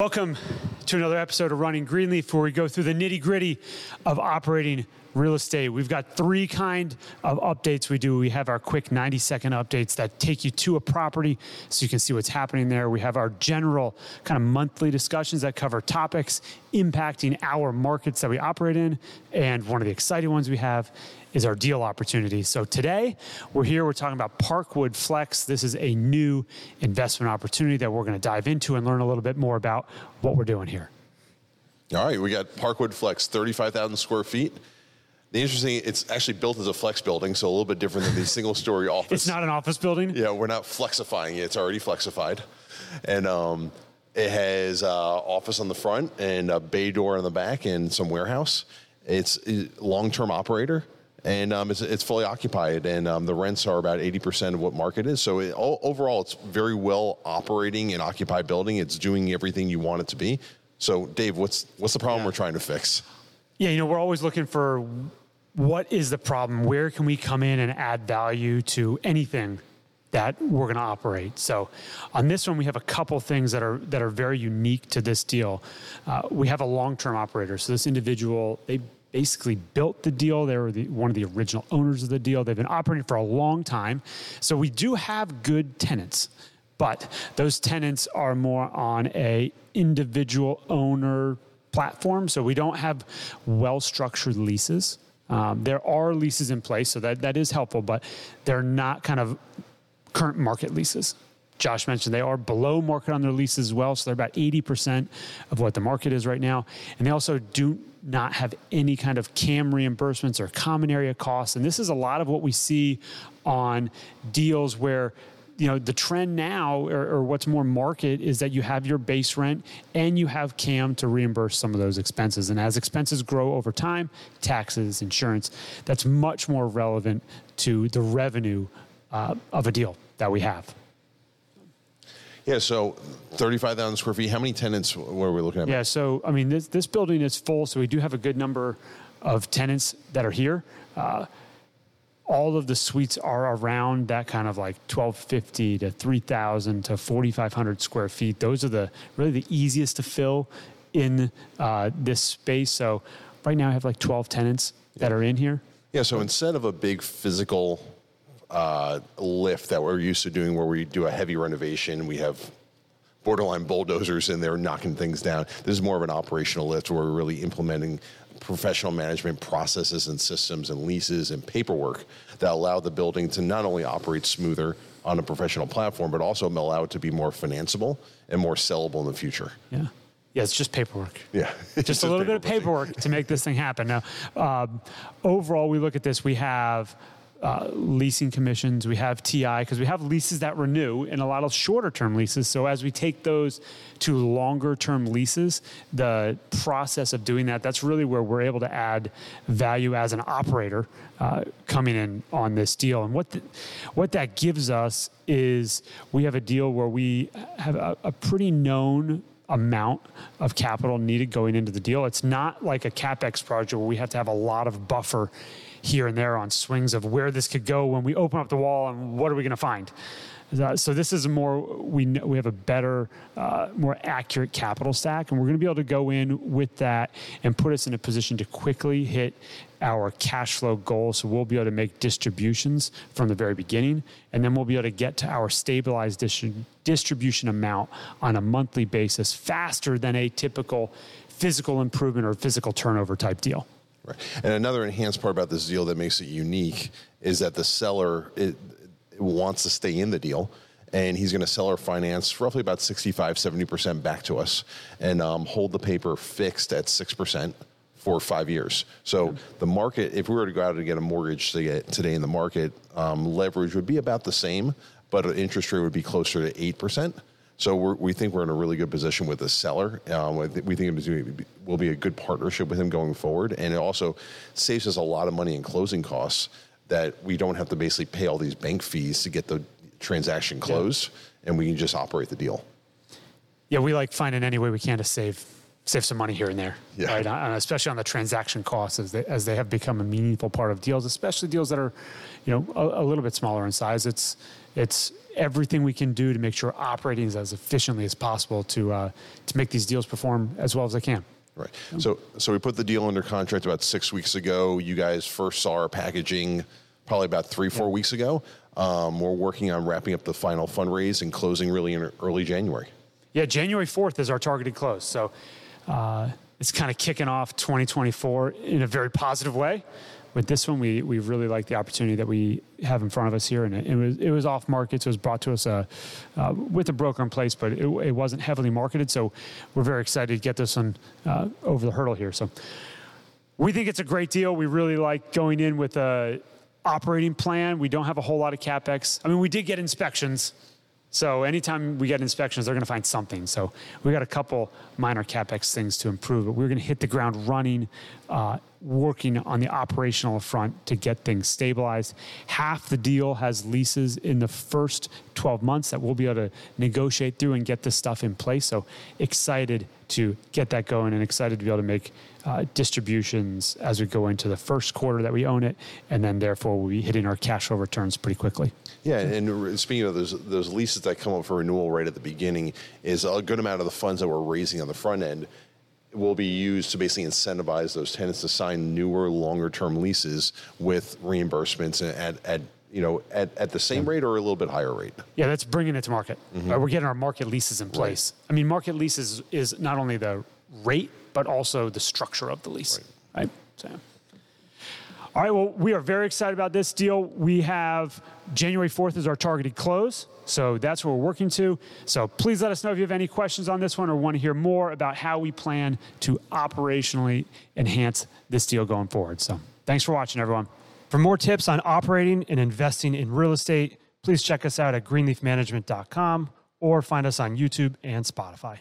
Welcome to another episode of Running Greenleaf, where we go through the nitty gritty of operating real estate. We've got three kind of updates we do. We have our quick 90 second updates that take you to a property so you can see what's happening there. We have our general kind of monthly discussions that cover topics impacting our markets that we operate in. And one of the exciting ones we have is our deal opportunity. So today we're here, we're talking about Parkwood Flex. This is a new investment opportunity that we're going to dive into and learn a little bit more about what we're doing here. All right, we got Parkwood Flex, 35,000 square feet. The interesting, it's actually built as a flex building, so a little bit different than the single story office. It's not an office building? Yeah, we're not flexifying it, it's already flexified. And um, it has uh, office on the front and a bay door on the back and some warehouse. It's a long-term operator and um, it's, it's, fully occupied, and um, the rents are about 80% of what market is. So it, all, overall, it's very well operating and occupied building. It's doing everything you want it to be. So, Dave, what's what's the problem yeah. we're trying to fix? Yeah, you know, we're always looking for what is the problem? Where can we come in and add value to anything that we're going to operate. So, on this one, we have a couple things that are that are very unique to this deal. Uh, we have a long-term operator. So this individual, they basically built the deal. They were the, one of the original owners of the deal. They've been operating for a long time. So we do have good tenants, but those tenants are more on a individual owner platform. So we don't have well structured leases. Um, there are leases in place, so that, that is helpful, but they're not kind of current market leases. Josh mentioned they are below market on their leases as well, so they're about 80% of what the market is right now. And they also do not have any kind of CAM reimbursements or common area costs. And this is a lot of what we see on deals where you know the trend now or, or, what's more market is that you have your base rent and you have cam to reimburse some of those expenses and as expenses grow over time taxes insurance that's much more relevant to the revenue uh, of a deal that we have yeah, so 35,000 square feet. How many tenants were we looking at? Yeah, so I mean, this, this building is full, so we do have a good number of tenants that are here. Uh, all of the suites are around that kind of like 1250 to 3000 to 4500 square feet. Those are the really the easiest to fill in uh, this space. So right now I have like 12 tenants that are in here. Yeah, so instead of a big physical uh, lift that we're used to doing where we do a heavy renovation. We have borderline bulldozers in there knocking things down. This is more of an operational lift where we're really implementing professional management processes and systems and leases and paperwork that allow the building to not only operate smoother on a professional platform, but also allow it to be more financeable and more sellable in the future. Yeah. Yeah, it's just paperwork. Yeah, just, just a little bit of paperwork to make this thing happen. Now, um, overall, we look at this. We have uh, leasing commissions, we have TI, because we have leases that renew and a lot of shorter term leases. So as we take those to longer term leases, the process of doing that, that's really where we're able to add value as an operator uh, coming in on this deal. And what, the, what that gives us is we have a deal where we have a, a pretty known amount of capital needed going into the deal. It's not like a capex project where we have to have a lot of buffer here and there on swings of where this could go when we open up the wall and what are we going to find. So this is more we know, we have a better, uh, more accurate capital stack, and we're going to be able to go in with that and put us in a position to quickly hit our cash flow goal. So we'll be able to make distributions from the very beginning, and then we'll be able to get to our stabilized distribution amount on a monthly basis faster than a typical physical improvement or physical turnover type deal. Right. And another enhanced part about this deal that makes it unique is that the seller it, it wants to stay in the deal and he's going to seller finance roughly about 65 70% back to us and um, hold the paper fixed at 6% for five years. So the market if we were to go out and get a mortgage today in the market um, leverage would be about the same but an interest rate would be closer to 8% so we think we're in a really good position with the seller. Um, we think it will be a good partnership with him going forward, and it also saves us a lot of money in closing costs that we don't have to basically pay all these bank fees to get the transaction closed, yeah. and we can just operate the deal. Yeah, we like finding any way we can to save save some money here and there, Yeah. right? And especially on the transaction costs as they, as they have become a meaningful part of deals, especially deals that are, you know, a, a little bit smaller in size. It's it's everything we can do to make sure operating is as efficiently as possible to uh, to make these deals perform as well as they can. Right. So, so we put the deal under contract about six weeks ago. You guys first saw our packaging probably about three, four weeks ago. Um, we're working on wrapping up the final fundraise and closing really in early January. Yeah, January 4th is our targeted close. So uh, it's kind of kicking off 2024 in a very positive way. With this one, we, we really like the opportunity that we have in front of us here. And it, it was, it was off market, so it was brought to us uh, uh, with a broker in place, but it, it wasn't heavily marketed. So we're very excited to get this one uh, over the hurdle here. So we think it's a great deal. We really like going in with a operating plan. We don't have a whole lot of capex. I mean, we did get inspections. So anytime we get inspections, they're going to find something. So we got a couple minor capex things to improve, but we're going to hit the ground running, uh, working on the operational front to get things stabilized. Half the deal has leases in the first 12 months that we'll be able to negotiate through and get this stuff in place. So excited to get that going and excited to be able to make uh, distributions as we go into the first quarter that we own it, and then therefore we'll be hitting our cash flow returns pretty quickly. Yeah, and speaking of those those leases that come up for renewal right at the beginning, is a good amount of the funds that we're raising on the front end will be used to basically incentivize those tenants to sign newer, longer term leases with reimbursements at, at you know at, at the same rate or a little bit higher rate. Yeah, that's bringing it to market. Mm-hmm. Uh, we're getting our market leases in place. I mean, market leases is not only the rate, but also the structure of the lease. Right. So, all right. Well, we are very excited about this deal. We have January 4th is our targeted close. So that's what we're working to. So please let us know if you have any questions on this one or want to hear more about how we plan to operationally enhance this deal going forward. So thanks for watching, everyone. For more tips on operating and investing in real estate, please check us out at greenleafmanagement.com or find us on YouTube and Spotify.